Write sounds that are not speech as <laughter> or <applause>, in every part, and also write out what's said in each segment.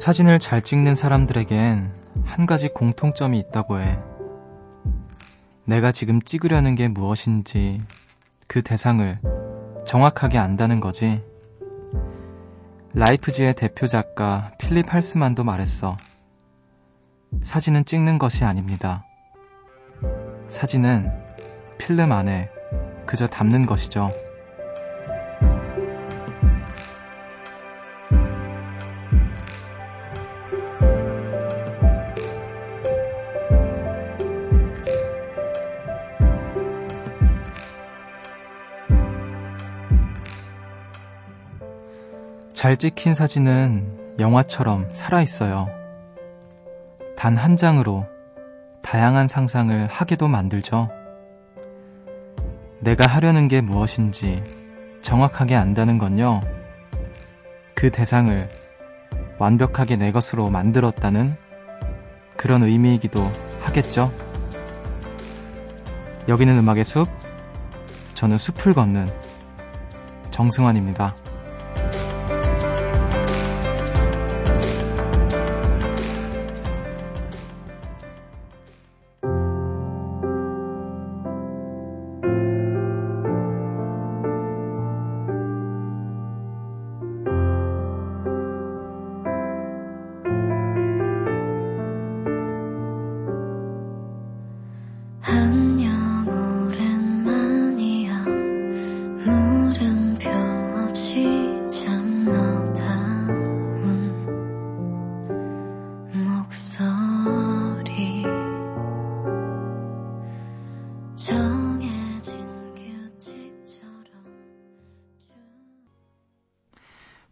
사진을 잘 찍는 사람들에겐 한 가지 공통점이 있다고 해. 내가 지금 찍으려는 게 무엇인지 그 대상을 정확하게 안다는 거지. 라이프지의 대표 작가 필립 할스만도 말했어. 사진은 찍는 것이 아닙니다. 사진은 필름 안에 그저 담는 것이죠. 잘 찍힌 사진은 영화처럼 살아있어요. 단 한 장으로 다양한 상상을 하게도 만들죠. 내가 하려는 게 무엇인지 정확하게 안다는 건요. 그 대상을 완벽하게 내 것으로 만들었다는 그런 의미이기도 하겠죠. 여기는 음악의 숲, 저는 숲을 걷는 정승환입니다.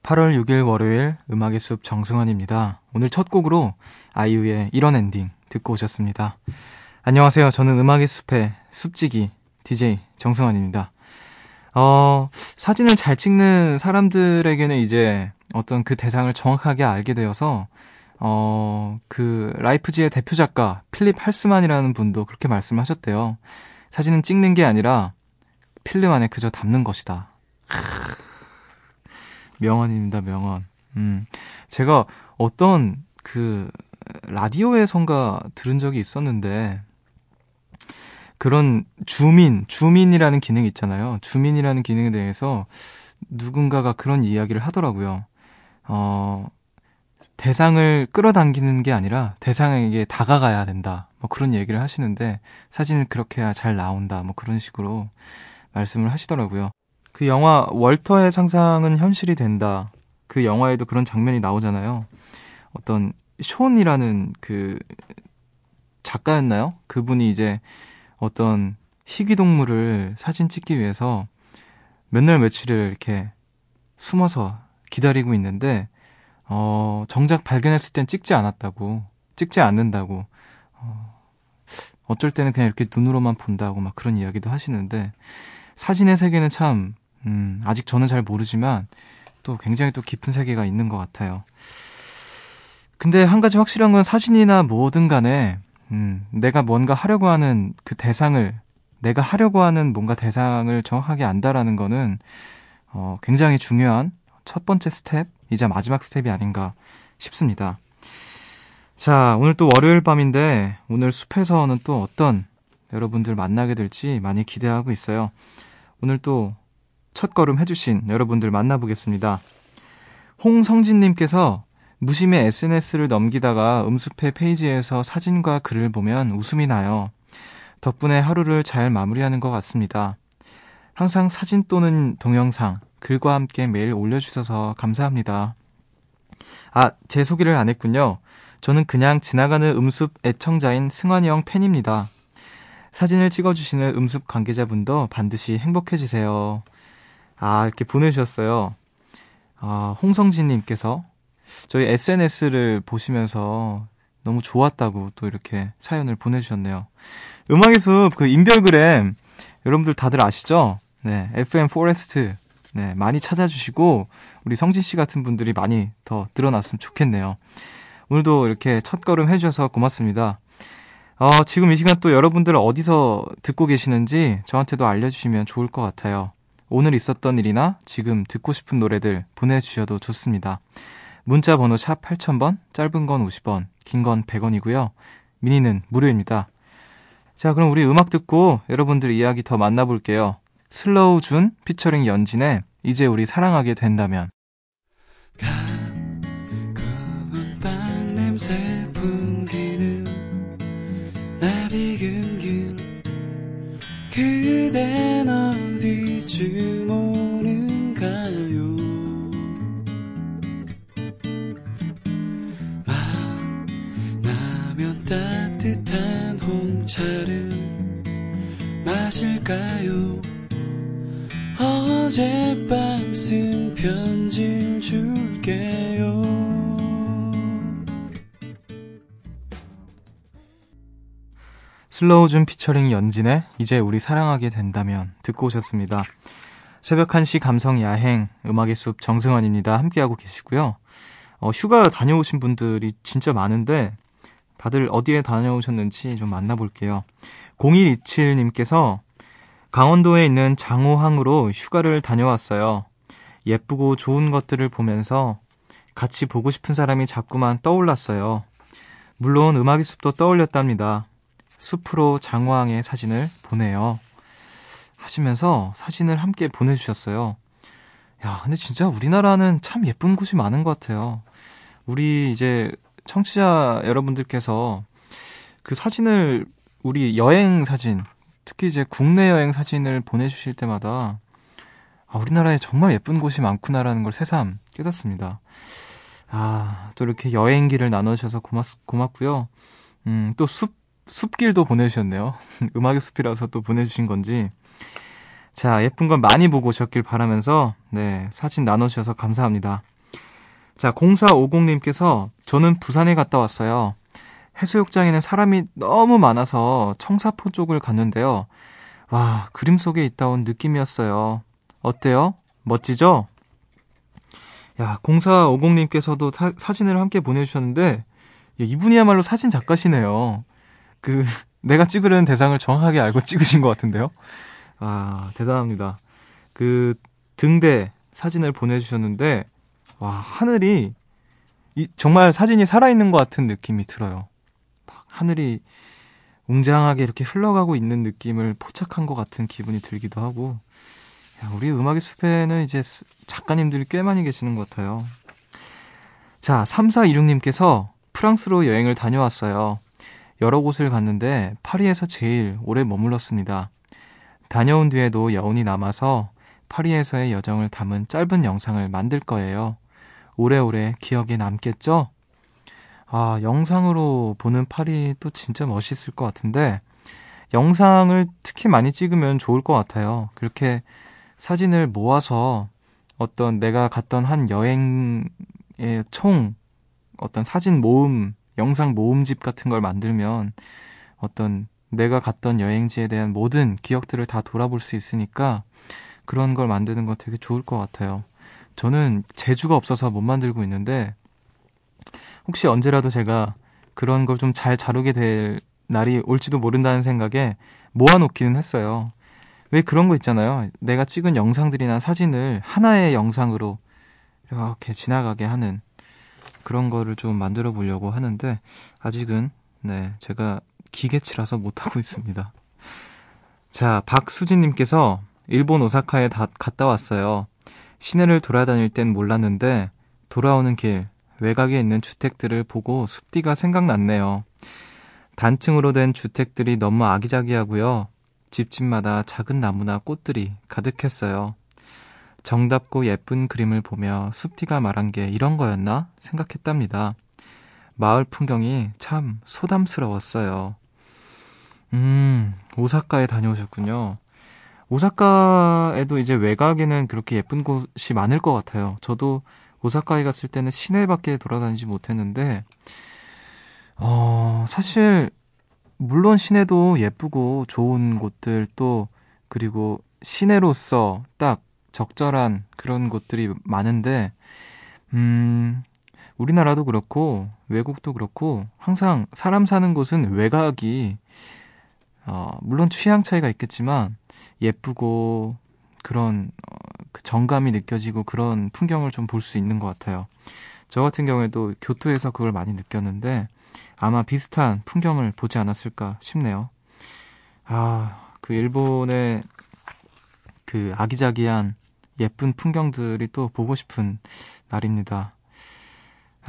8월 6일 월요일 음악의 숲 정승환입니다. 오늘 첫 곡으로 아이유의 이런 엔딩 듣고 오셨습니다. 안녕하세요. 저는 음악의 숲의 숲지기 DJ 정승환입니다. 어, 사진을 잘 찍는 사람들에게는 이제 어떤 그 대상을 정확하게 알게 되어서 어, 그 라이프지의 대표 작가 필립 할스만이라는 분도 그렇게 말씀하셨대요. 사진은 찍는 게 아니라 필름 안에 그저 담는 것이다. 명언입니다, 명언. 음. 제가 어떤 그 라디오에선가 들은 적이 있었는데 그런 주민, 주민이라는 기능이 있잖아요. 주민이라는 기능에 대해서 누군가가 그런 이야기를 하더라고요. 어, 대상을 끌어당기는 게 아니라 대상에게 다가가야 된다. 뭐 그런 얘기를 하시는데 사진은 그렇게 해야 잘 나온다. 뭐 그런 식으로 말씀을 하시더라고요. 그 영화 월터의 상상은 현실이 된다. 그 영화에도 그런 장면이 나오잖아요. 어떤 숀이라는 그 작가였나요? 그분이 이제 어떤 희귀동물을 사진 찍기 위해서 몇 날 며칠을 이렇게 숨어서 기다리고 있는데, 어, 정작 발견했을 땐 찍지 않았다고, 찍지 않는다고, 어, 어쩔 때는 그냥 이렇게 눈으로만 본다고 막 그런 이야기도 하시는데, 사진의 세계는 참 음, 아직 저는 잘 모르지만 또 굉장히 또 깊은 세계가 있는 것 같아요. 근데 한 가지 확실한 건 사진이나 뭐든 간에 음, 내가 뭔가 하려고 하는 그 대상을 내가 하려고 하는 뭔가 대상을 정확하게 안다라는 거는 어, 굉장히 중요한 첫 번째 스텝이자 마지막 스텝이 아닌가 싶습니다. 자, 오늘 또 월요일 밤인데 오늘 숲에서는 또 어떤 여러분들 만나게 될지 많이 기대하고 있어요. 오늘 또 첫걸음 해주신 여러분들 만나보겠습니다. 홍성진님께서 무심해 SNS를 넘기다가 음수패 페이지에서 사진과 글을 보면 웃음이 나요. 덕분에 하루를 잘 마무리하는 것 같습니다. 항상 사진 또는 동영상, 글과 함께 매일 올려주셔서 감사합니다. 아, 제 소개를 안 했군요. 저는 그냥 지나가는 음습 애청자인 승환이 형 팬입니다. 사진을 찍어주시는 음습 관계자분도 반드시 행복해지세요. 아, 이렇게 보내주셨어요. 아, 홍성진님께서 저희 SNS를 보시면서 너무 좋았다고 또 이렇게 사연을 보내주셨네요. 음악의 숲, 그 인별그램, 여러분들 다들 아시죠? 네, FM 포레스트. 네, 많이 찾아주시고, 우리 성진 씨 같은 분들이 많이 더 늘어났으면 좋겠네요. 오늘도 이렇게 첫 걸음 해주셔서 고맙습니다. 어, 지금 이 시간 또 여러분들 어디서 듣고 계시는지 저한테도 알려주시면 좋을 것 같아요. 오늘 있었던 일이나 지금 듣고 싶은 노래들 보내주셔도 좋습니다. 문자 번호 샵 8000번, 짧은 건 50원, 긴 건 100원이고요. 미니는 무료입니다. 자, 그럼 우리 음악 듣고 여러분들 이야기 더 만나볼게요. 슬로우 준 피처링 연진의 이제 우리 사랑하게 된다면. 어디쯤 오는가요? 만나면 따뜻한 홍차를 마실까요? 어젯밤 쓴 편지 줄게요. 슬로우준 피처링 연진의 이제 우리 사랑하게 된다면 듣고 오셨습니다. 새벽 1시 감성 야행 음악의 숲 정승환입니다. 함께하고 계시고요. 어, 휴가 다녀오신 분들이 진짜 많은데 다들 어디에 다녀오셨는지 좀 만나볼게요. 0127님께서 강원도에 있는 장호항으로 휴가를 다녀왔어요. 예쁘고 좋은 것들을 보면서 같이 보고 싶은 사람이 자꾸만 떠올랐어요. 물론 음악의 숲도 떠올렸답니다. 숲으로 장호항의 사진을 보내요. 하시면서 사진을 함께 보내주셨어요. 야, 근데 진짜 우리나라는 참 예쁜 곳이 많은 것 같아요. 우리 이제 청취자 여러분들께서 그 사진을 우리 여행 사진, 특히 이제 국내 여행 사진을 보내주실 때마다 아, 우리나라에 정말 예쁜 곳이 많구나라는 걸 새삼 깨닫습니다. 아, 또 이렇게 여행기를 나눠주셔서 고맙, 고맙고요. 음, 또 숲, 숲길도 보내주셨네요. <laughs> 음악의 숲이라서 또 보내주신 건지. 자, 예쁜 걸 많이 보고 오셨길 바라면서, 네, 사진 나눠주셔서 감사합니다. 자, 0450님께서 저는 부산에 갔다 왔어요. 해수욕장에는 사람이 너무 많아서 청사포 쪽을 갔는데요. 와, 그림 속에 있다 온 느낌이었어요. 어때요? 멋지죠? 야, 0450님께서도 사, 사진을 함께 보내주셨는데, 이분이야말로 사진 작가시네요. 그, <laughs> 내가 찍으려는 대상을 정확하게 알고 찍으신 것 같은데요? 아, 대단합니다. 그, 등대 사진을 보내주셨는데, 와, 하늘이, 이, 정말 사진이 살아있는 것 같은 느낌이 들어요. 하늘이 웅장하게 이렇게 흘러가고 있는 느낌을 포착한 것 같은 기분이 들기도 하고, 야, 우리 음악의 숲에는 이제 작가님들이 꽤 많이 계시는 것 같아요. 자, 3426님께서 프랑스로 여행을 다녀왔어요. 여러 곳을 갔는데 파리에서 제일 오래 머물렀습니다. 다녀온 뒤에도 여운이 남아서 파리에서의 여정을 담은 짧은 영상을 만들 거예요. 오래오래 기억에 남겠죠? 아, 영상으로 보는 파리 또 진짜 멋있을 것 같은데, 영상을 특히 많이 찍으면 좋을 것 같아요. 그렇게 사진을 모아서 어떤 내가 갔던 한 여행의 총 어떤 사진 모음, 영상 모음집 같은 걸 만들면 어떤 내가 갔던 여행지에 대한 모든 기억들을 다 돌아볼 수 있으니까 그런 걸 만드는 거 되게 좋을 것 같아요. 저는 재주가 없어서 못 만들고 있는데 혹시 언제라도 제가 그런 걸 좀잘 자르게 될 날이 올지도 모른다는 생각에 모아놓기는 했어요. 왜 그런 거 있잖아요. 내가 찍은 영상들이나 사진을 하나의 영상으로 이렇게 지나가게 하는 그런 거를 좀 만들어 보려고 하는데 아직은 네, 제가 기계치라서 못하고 있습니다. 자, 박수진님께서 일본 오사카에 다 갔다 왔어요. 시내를 돌아다닐 땐 몰랐는데 돌아오는 길 외곽에 있는 주택들을 보고 숲디가 생각났네요. 단층으로 된 주택들이 너무 아기자기하고요. 집집마다 작은 나무나 꽃들이 가득했어요. 정답고 예쁜 그림을 보며 숲디가 말한 게 이런 거였나 생각했답니다. 마을 풍경이 참 소담스러웠어요. 음, 오사카에 다녀오셨군요. 오사카에도 이제 외곽에는 그렇게 예쁜 곳이 많을 것 같아요. 저도 오사카에 갔을 때는 시내밖에 돌아다니지 못했는데, 어, 사실, 물론 시내도 예쁘고 좋은 곳들 또, 그리고 시내로서 딱 적절한 그런 곳들이 많은데, 음, 우리나라도 그렇고, 외국도 그렇고, 항상 사람 사는 곳은 외곽이, 어, 물론 취향 차이가 있겠지만, 예쁘고, 그런, 어, 그 정감이 느껴지고 그런 풍경을 좀 볼 수 있는 것 같아요. 저 같은 경우에도 교토에서 그걸 많이 느꼈는데 아마 비슷한 풍경을 보지 않았을까 싶네요. 아, 그 일본의 그 아기자기한 예쁜 풍경들이 또 보고 싶은 날입니다.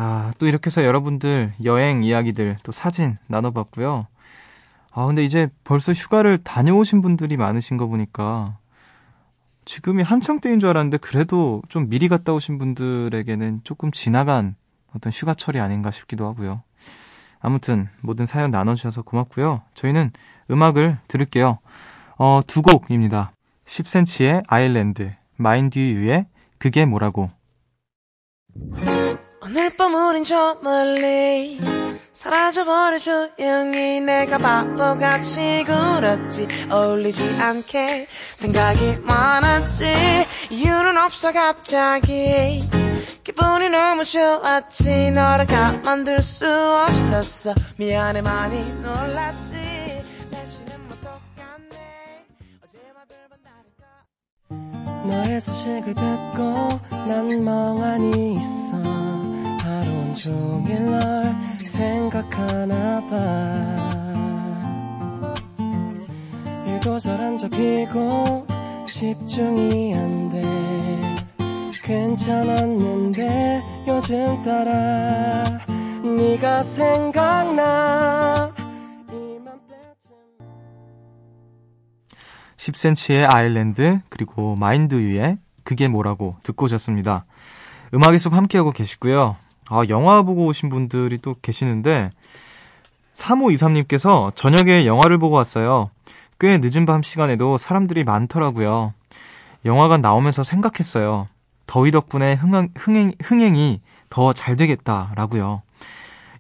아, 또 이렇게 해서 여러분들 여행 이야기들 또 사진 나눠봤고요. 아, 근데 이제 벌써 휴가를 다녀오신 분들이 많으신 거 보니까 지금이 한창 때인 줄 알았는데 그래도 좀 미리 갔다 오신 분들에게는 조금 지나간 어떤 휴가철이 아닌가 싶기도 하고요. 아무튼 모든 사연 나눠주셔서 고맙고요. 저희는 음악을 들을게요. 어, 두 곡입니다. 10cm의 아일랜드, 마인드 유의 그게 뭐라고. 오늘 밤 우린 저 멀리 사라져버려 조용히 내가 바보같이 굴었지. 어울리지 않게 생각이 많았지. 이유는 없어 갑자기. 기분이 너무 좋았지. 너를 가만둘 수 없었어. 미안해 많이 놀랐지. 날씨는 뭐 똑같네. 어제와 별반 다를까 너의 소식을 듣고 난 멍하니 있어 종일 널 생각하나 봐 이도저런 접히고 집중이 안 돼 괜찮았는데 요즘 따라 네가 생각나 이맘때쯤 10cm의 아일랜드 그리고 마인드유의 그게 뭐라고 듣고 오셨습니다. 음악의 숲 함께하고 계시고요. 아, 영화 보고 오신 분들이 또 계시는데 3523님께서 저녁에 영화를 보고 왔어요. 꽤 늦은 밤 시간에도 사람들이 많더라고요. 영화관 나오면서 생각했어요. 더위 덕분에 흥행, 흥행, 흥행이 더 잘 되겠다라고요.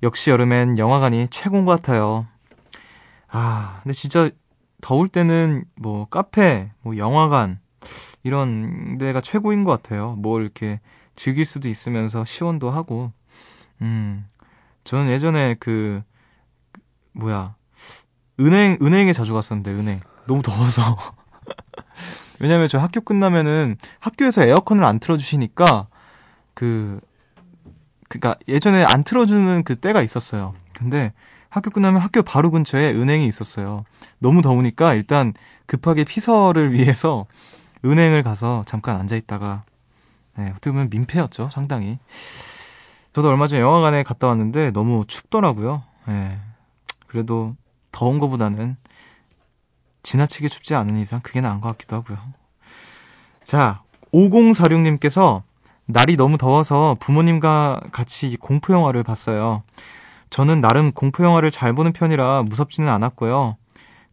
역시 여름엔 영화관이 최고인 것 같아요. 아, 근데 진짜 더울 때는 뭐 카페, 뭐 영화관 이런 데가 최고인 것 같아요. 뭘 이렇게 즐길 수도 있으면서 시원도 하고. 음, 저는 예전에 그 뭐야 은행 은행에 자주 갔었는데 은행 너무 더워서 <laughs> 왜냐면 저 학교 끝나면은 학교에서 에어컨을 안 틀어주시니까 그 그니까 예전에 안 틀어주는 그 때가 있었어요. 근데 학교 끝나면 학교 바로 근처에 은행이 있었어요. 너무 더우니까 일단 급하게 피서를 위해서 은행을 가서 잠깐 앉아 있다가 네, 어떻게 보면 민폐였죠, 상당히. 저도 얼마 전에 영화관에 갔다 왔는데 너무 춥더라고요. 네. 그래도 더운 거보다는 지나치게 춥지 않은 이상 그게 나은 것 같기도 하고요. 자, 5046님께서 날이 너무 더워서 부모님과 같이 공포 영화를 봤어요. 저는 나름 공포 영화를 잘 보는 편이라 무섭지는 않았고요.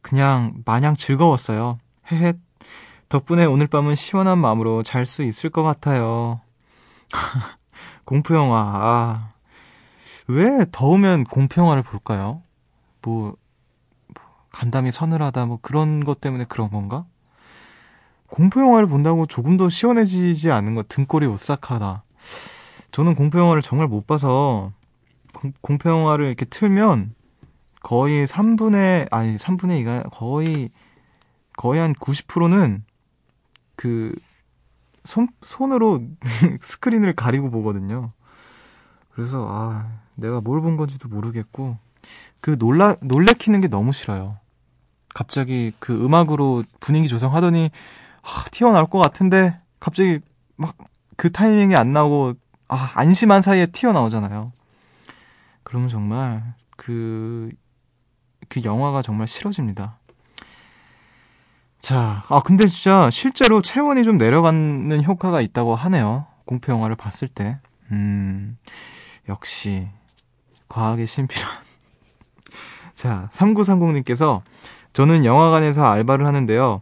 그냥 마냥 즐거웠어요. 헤헷. 덕분에 오늘 밤은 시원한 마음으로 잘 수 있을 것 같아요. <laughs> 공포 영화. 아. 왜 더우면 공포 영화를 볼까요? 뭐, 뭐 간담이 서늘하다 뭐 그런 것 때문에 그런 건가? 공포 영화를 본다고 조금 더 시원해지지 않는 것 등골이 오싹하다. 저는 공포 영화를 정말 못 봐서 공, 공포 영화를 이렇게 틀면 거의 3분의 아니 3분의 2가 거의 거의 한 90%는 그 손, 손으로 <laughs> 스크린을 가리고 보거든요. 그래서 아 내가 뭘 본 건지도 모르겠고 그 놀라 놀래키는 게 너무 싫어요. 갑자기 그 음악으로 분위기 조성하더니 아, 튀어나올 것 같은데 갑자기 막 그 타이밍이 안 나오고 아 안심한 사이에 튀어나오잖아요. 그러면 정말 그, 그 영화가 정말 싫어집니다. 자, 아, 근데 진짜 실제로 체온이 좀 내려가는 효과가 있다고 하네요. 공포 영화를 봤을 때. 음, 역시, 과학의 신비란. <laughs> 자, 3930님께서 저는 영화관에서 알바를 하는데요.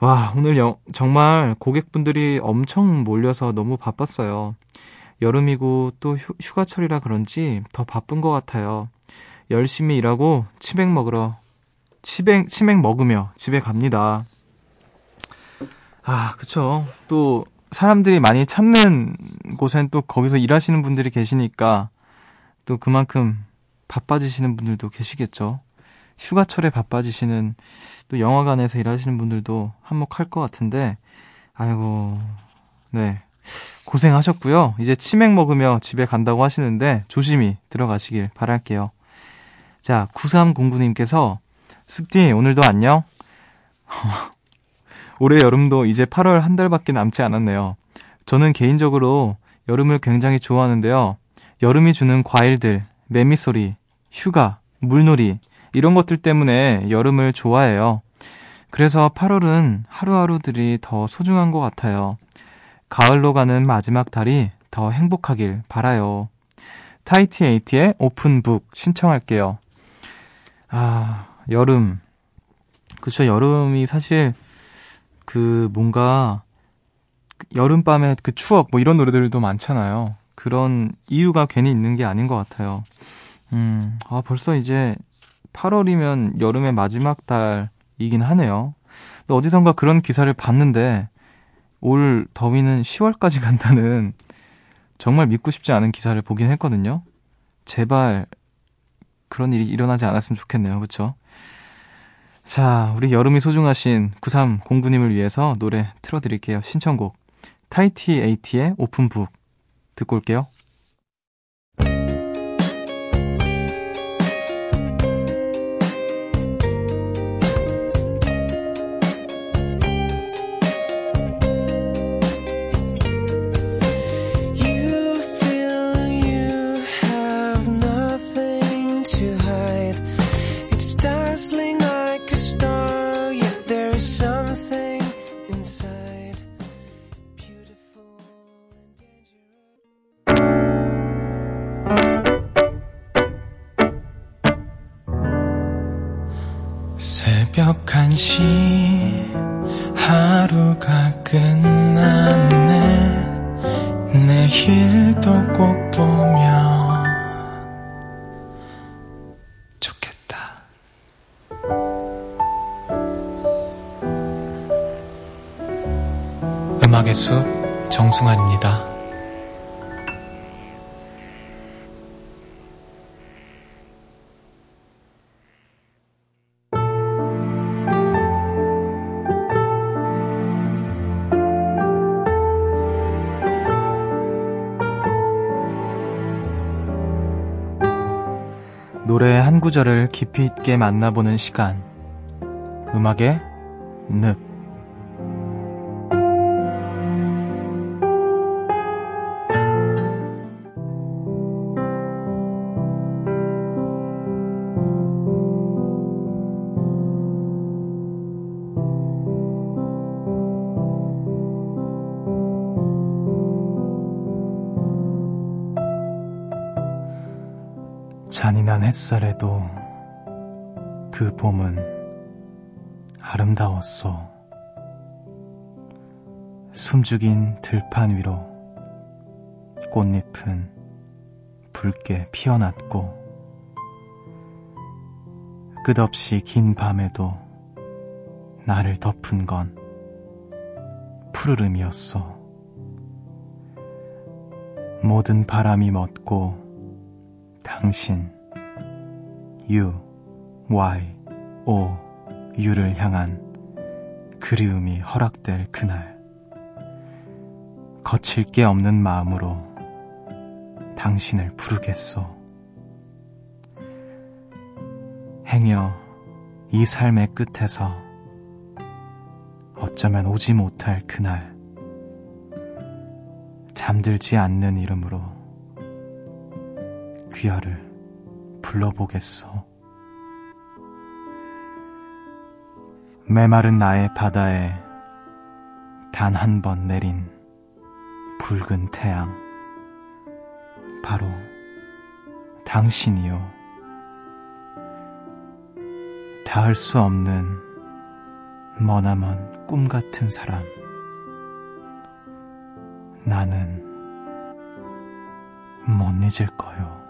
와, 오늘 영, 정말 고객분들이 엄청 몰려서 너무 바빴어요. 여름이고 또 휴, 휴가철이라 그런지 더 바쁜 것 같아요. 열심히 일하고 치맥 먹으러 치맥 치맥 먹으며 집에 갑니다. 아, 그쵸. 또 사람들이 많이 찾는 곳엔 또 거기서 일하시는 분들이 계시니까 또 그만큼 바빠지시는 분들도 계시겠죠. 휴가철에 바빠지시는 또 영화관에서 일하시는 분들도 한몫할 것 같은데, 아이고, 네. 고생하셨고요. 이제 치맥 먹으며 집에 간다고 하시는데 조심히 들어가시길 바랄게요. 자, 9309님께서 습디 오늘도 안녕? <laughs> 올해 여름도 이제 8월 한 달밖에 남지 않았네요. 저는 개인적으로 여름을 굉장히 좋아하는데요. 여름이 주는 과일들, 매미 소리, 휴가, 물놀이, 이런 것들 때문에 여름을 좋아해요. 그래서 8월은 하루하루들이 더 소중한 것 같아요. 가을로 가는 마지막 달이 더 행복하길 바라요. 타이티 에이티의 오픈북 신청할게요. 아, 여름. 그쵸, 여름이 사실 그 뭔가 여름밤의 그 추억 뭐 이런 노래들도 많잖아요. 그런 이유가 괜히 있는 게 아닌 것 같아요. 음, 아, 벌써 이제 8월이면 여름의 마지막 달이긴 하네요. 어디선가 그런 기사를 봤는데 올 더위는 10월까지 <laughs> 간다는 정말 믿고 싶지 않은 기사를 보긴 했거든요. 제발 그런 일이 일어나지 않았으면 좋겠네요. 그렇죠? 자, 우리 여름이 소중하신 9309님을 위해서 노래 틀어드릴게요. 신청곡. 타이티 에이티의 오픈북. 듣고 올게요. 음악의 숲 정승환입니다 노래 한 구절을 깊이 있게 만나보는 시간. 음악의 늪. 햇살에도 그 봄은 아름다웠어. 숨죽인 들판 위로 꽃잎은 붉게 피어났고 끝없이 긴 밤에도 나를 덮은 건 푸르름이었어. 모든 바람이 멎고 당신 U, Y, O, U를 향한 그리움이 허락될 그날 거칠 게 없는 마음으로 당신을 부르겠소. 행여 이 삶의 끝에서 어쩌면 오지 못할 그날 잠들지 않는 이름으로 귀하를 불러보겠소. 메마른 나의 바다에 단 한 번 내린 붉은 태양. 바로 당신이요. 닿을 수 없는 머나먼 꿈 같은 사람. 나는 못 잊을 거요.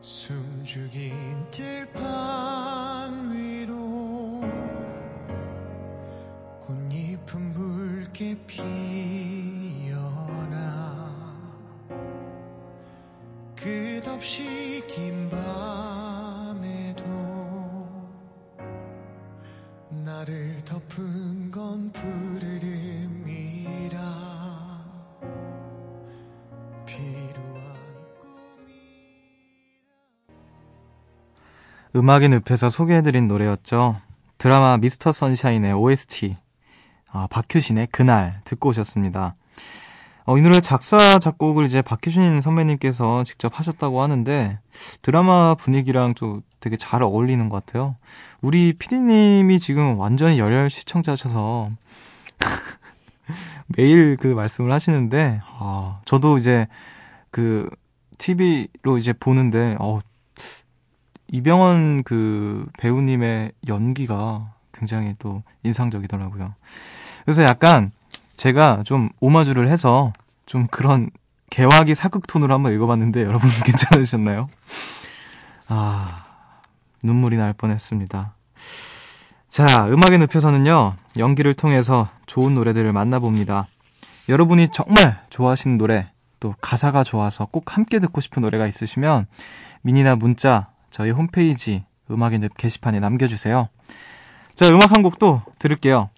숨죽인 들판 위로 꽃잎은 붉게 피어나 끝없이 긴 밤에도 나를 덮은 음악의 늪에서 소개해드린 노래였죠. 드라마 미스터 선샤인의 OST, 아, 박효신의 그날 듣고 오셨습니다. 어, 이 노래 작사, 작곡을 이제 박효신 선배님께서 직접 하셨다고 하는데, 드라마 분위기랑 좀 되게 잘 어울리는 것 같아요. 우리 피디님이 지금 완전히 열혈 시청자셔서, <laughs> 매일 그 말씀을 하시는데, 아, 저도 이제 그, TV로 이제 보는데, 어, 이병헌 그 배우님의 연기가 굉장히 또 인상적이더라고요. 그래서 약간 제가 좀 오마주를 해서 좀 그런 개화기 사극 톤으로 한번 읽어봤는데 여러분 <laughs> 괜찮으셨나요? 아, 눈물이 날 뻔했습니다. 자, 음악의 늪에서는요, 연기를 통해서 좋은 노래들을 만나봅니다. 여러분이 정말 좋아하시는 노래, 또 가사가 좋아서 꼭 함께 듣고 싶은 노래가 있으시면 미니나 문자 저희 홈페이지 음악의 숲 게시판에 남겨주세요. 자, 음악 한 곡 또 들을게요.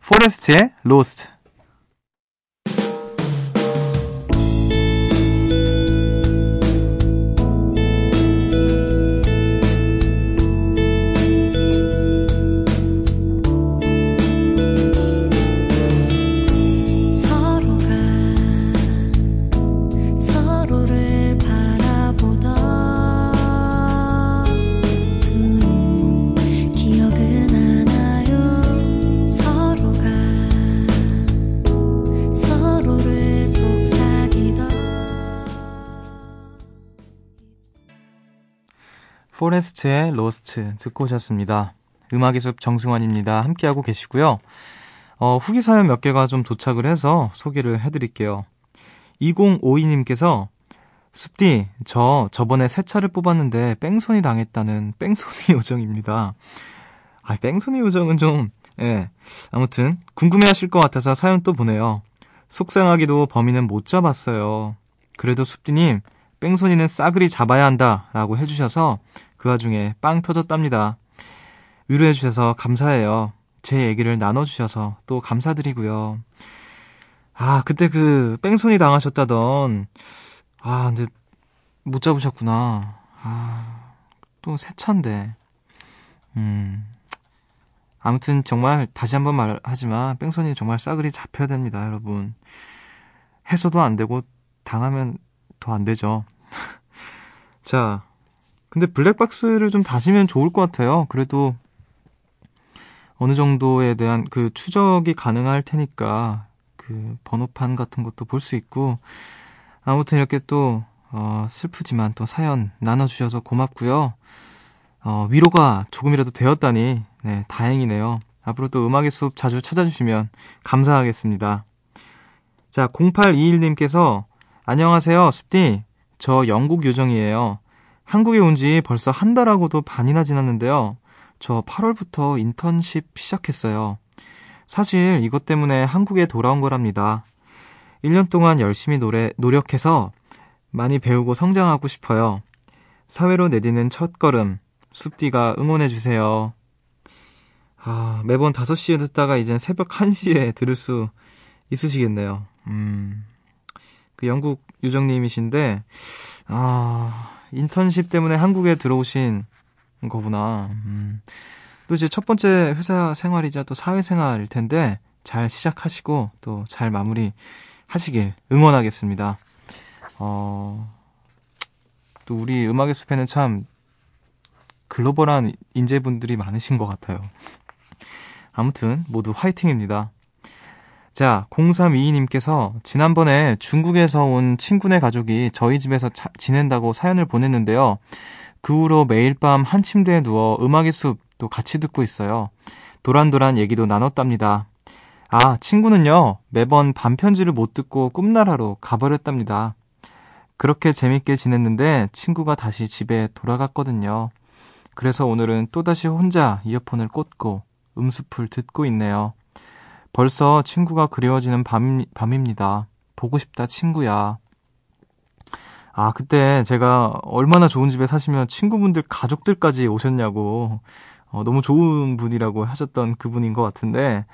포레스트의 로스트. 포레스트의 로스트 듣고 오셨습니다. 음악의 숲 정승환입니다. 함께하고 계시고요. 어, 후기 사연 몇 개가 좀 도착을 해서 소개를 해드릴게요. 2052님께서 숲디, 저 저번에 새 차를 뽑았는데 뺑소니 당했다는 뺑소니 <laughs> 요정입니다. 아, 뺑소니 요정은 좀, 예. 아무튼, 궁금해 하실 것 같아서 사연 또 보내요. 속상하게도 범인은 못 잡았어요. 그래도 숲디님, 뺑소니는 싸그리 잡아야 한다. 라고 해주셔서 그 와중에 빵 터졌답니다. 위로해주셔서 감사해요. 제 얘기를 나눠주셔서 또 감사드리고요. 아, 그때 그 뺑소니 당하셨다던, 아, 근데 못 잡으셨구나. 아, 또 세차인데. 음. 아무튼 정말 다시 한번 말하지만 뺑소니 정말 싸그리 잡혀야 됩니다, 여러분. 해서도 안 되고 당하면 더 안 되죠. <laughs> 자, 근데 블랙박스를 좀 다시면 좋을 것 같아요. 그래도 어느 정도에 대한 그 추적이 가능할 테니까 그 번호판 같은 것도 볼 수 있고 아무튼 이렇게 또 어, 슬프지만 또 사연 나눠주셔서 고맙고요. 어, 위로가 조금이라도 되었다니 네, 다행이네요. 앞으로 또 음악의 숲 자주 찾아주시면 감사하겠습니다. 자, 0821님께서 안녕하세요, 숲디. 저 영국 요정이에요. 한국에 온 지 벌써 한 달하고도 반이나 지났는데요. 저 8월부터 인턴십 시작했어요. 사실 이것 때문에 한국에 돌아온 거랍니다. 1년 동안 열심히 노래, 노력해서 많이 배우고 성장하고 싶어요. 사회로 내디는 첫 걸음, 숲디가 응원해주세요. 아, 매번 5시에 듣다가 이젠 새벽 1시에 들을 수 있으시겠네요. 음, 그 영국 요정님이신데, 아, 인턴십 때문에 한국에 들어오신 거구나. 음. 또 이제 첫 번째 회사 생활이자 또 사회생활일 텐데, 잘 시작하시고, 또 잘 마무리 하시길 응원하겠습니다. 어, 또 우리 음악의 숲에는 참 글로벌한 인재분들이 많으신 것 같아요. 아무튼 모두 화이팅입니다. 자, 0322님께서 지난번에 중국에서 온 친구네 가족이 저희 집에서 차, 지낸다고 사연을 보냈는데요. 그 후로 매일 밤 한 침대에 누워 음악의 숲또 같이 듣고 있어요. 도란도란 얘기도 나눴답니다. 아, 친구는요, 매번 반편지를 못 듣고 꿈나라로 가버렸답니다. 그렇게 재밌게 지냈는데 친구가 다시 집에 돌아갔거든요. 그래서 오늘은 또다시 혼자 이어폰을 꽂고 음수풀 듣고 있네요. 벌써 친구가 그리워지는 밤, 밤입니다. 보고 싶다, 친구야. 아, 그때 제가 얼마나 좋은 집에 사시면 친구분들 가족들까지 오셨냐고, 어, 너무 좋은 분이라고 하셨던 그분인 것 같은데,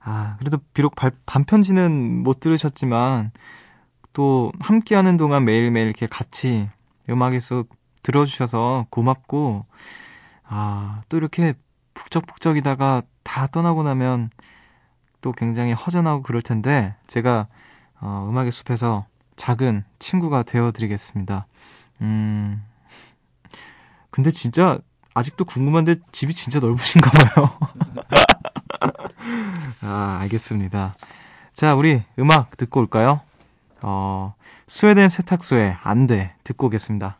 아, 그래도 비록 발, 반편지는 못 들으셨지만, 또 함께하는 동안 매일매일 이렇게 같이 음악에 쏙 들어주셔서 고맙고, 아, 또 이렇게 북적북적이다가 다 떠나고 나면 또 굉장히 허전하고 그럴 텐데, 제가, 어, 음악의 숲에서 작은 친구가 되어드리겠습니다. 음, 근데 진짜, 아직도 궁금한데 집이 진짜 넓으신가 봐요. <laughs> 아, 알겠습니다. 자, 우리 음악 듣고 올까요? 어, 스웨덴 세탁소의 안 돼. 듣고 오겠습니다.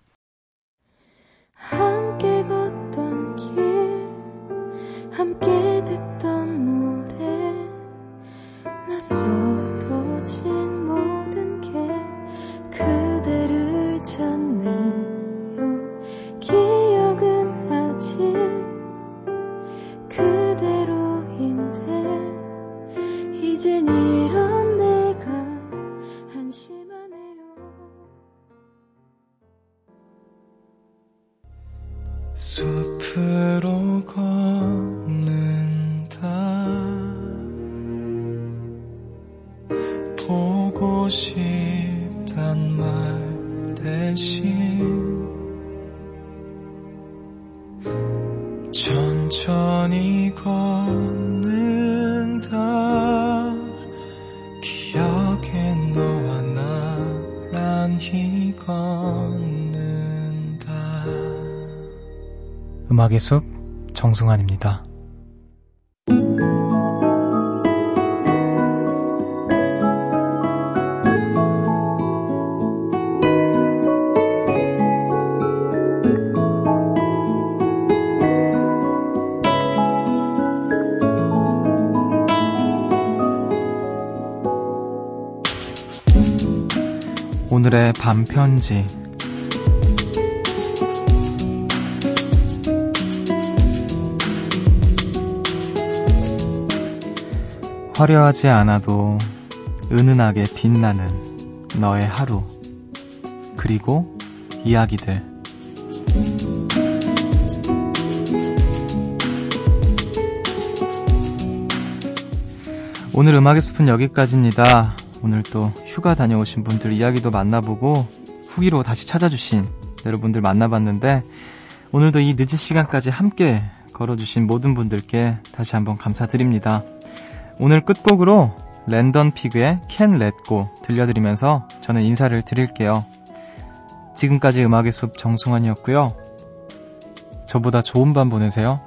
숲으로 걷 음악의 숲 정승환입니다. 오늘의 밤 편지 화려하지 않아도 은은하게 빛나는 너의 하루 그리고 이야기들 오늘 음악의 숲은 여기까지입니다. 오늘 또 휴가 다녀오신 분들 이야기도 만나보고 후기로 다시 찾아주신 여러분들 만나봤는데 오늘도 이 늦은 시간까지 함께 걸어주신 모든 분들께 다시 한번 감사드립니다. 오늘 끝곡으로 랜던 피그의 Let Go 들려드리면서 저는 인사를 드릴게요. 지금까지 음악의 숲 정승환이었고요. 저보다 좋은 밤 보내세요.